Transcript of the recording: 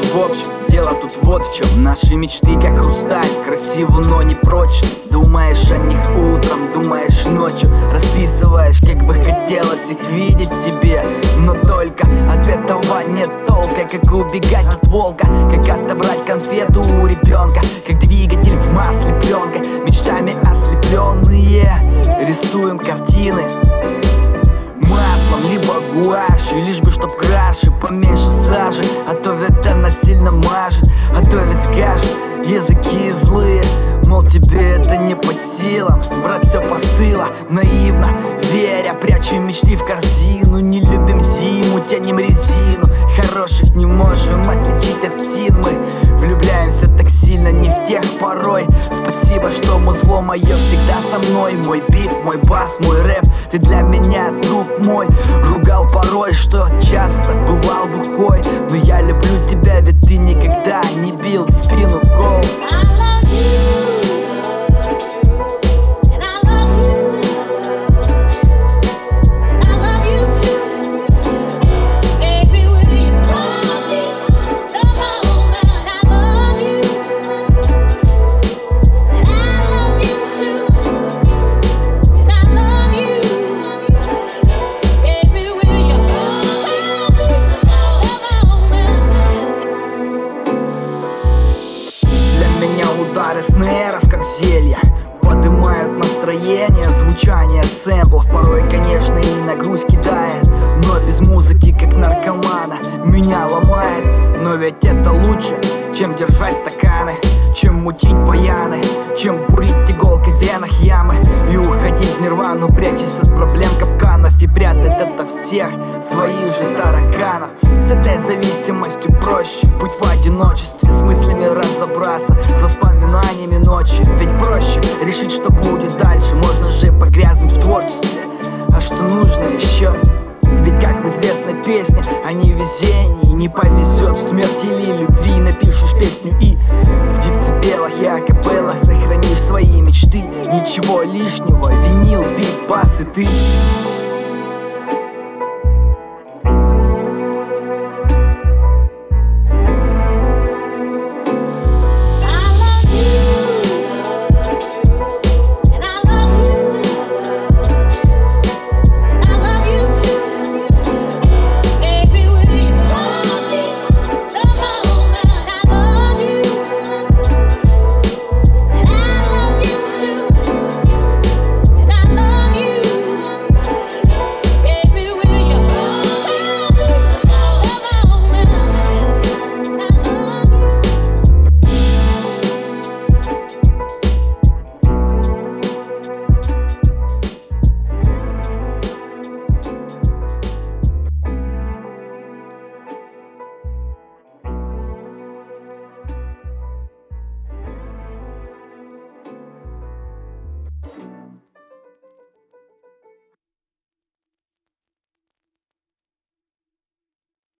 В общем, дело тут вот в чем. Наши мечты как хрусталь Красиво, но не прочно. Думаешь о них утром, думаешь ночью. Расписываешь, как бы хотелось их видеть тебе. Но только от этого нет толка. Как убегать от волка Как отобрать конфету у ребенка. Как двигатель в масле пленка. Мечтами ослепленные. Рисуем картины маслом, либо гуашью. Лишь бы чтоб краше, поменьше сажи А то сильно мажет А то ведь скажет, языки злые Мол, тебе это не под силам Брат, все постыло, наивно Веря, прячу мечты в корзину. Не любим зиму, тянем резину. Хороших не можем отличить от псин Мы влюбляемся так сильно, не в тех порой. Спасибо, что музло мое всегда со мной. Мой бит, мой бас, мой рэп Ты для меня друг мой. Ругал порой, что часто бывал бухой удары снеров, как зелья. Поднимают настроение, звучание сэмплов. Порой, конечно, и нагрузки кидает Но без музыки, как наркомана, меня ломает. Но ведь это лучше, чем держать стаканы Чем мутить баяны, чем бурить иголкой в венах ямы И уходить в нирвану, прячась от проблем капканов И прятать это всех своих же тараканов. С этой зависимостью проще быть в одиночестве С мыслями разобраться, с воспоминаниями ночи. Ведь проще решить, что будет дальше. Можно же погрязнуть в творчестве. А что нужно еще? Ведь как в известной песне о невезении Не повезет. В смерти или любви Напишешь песню и в децибелах и акапеллах Сохранишь свои мечты. Ничего лишнего, винил, бит, бас и ты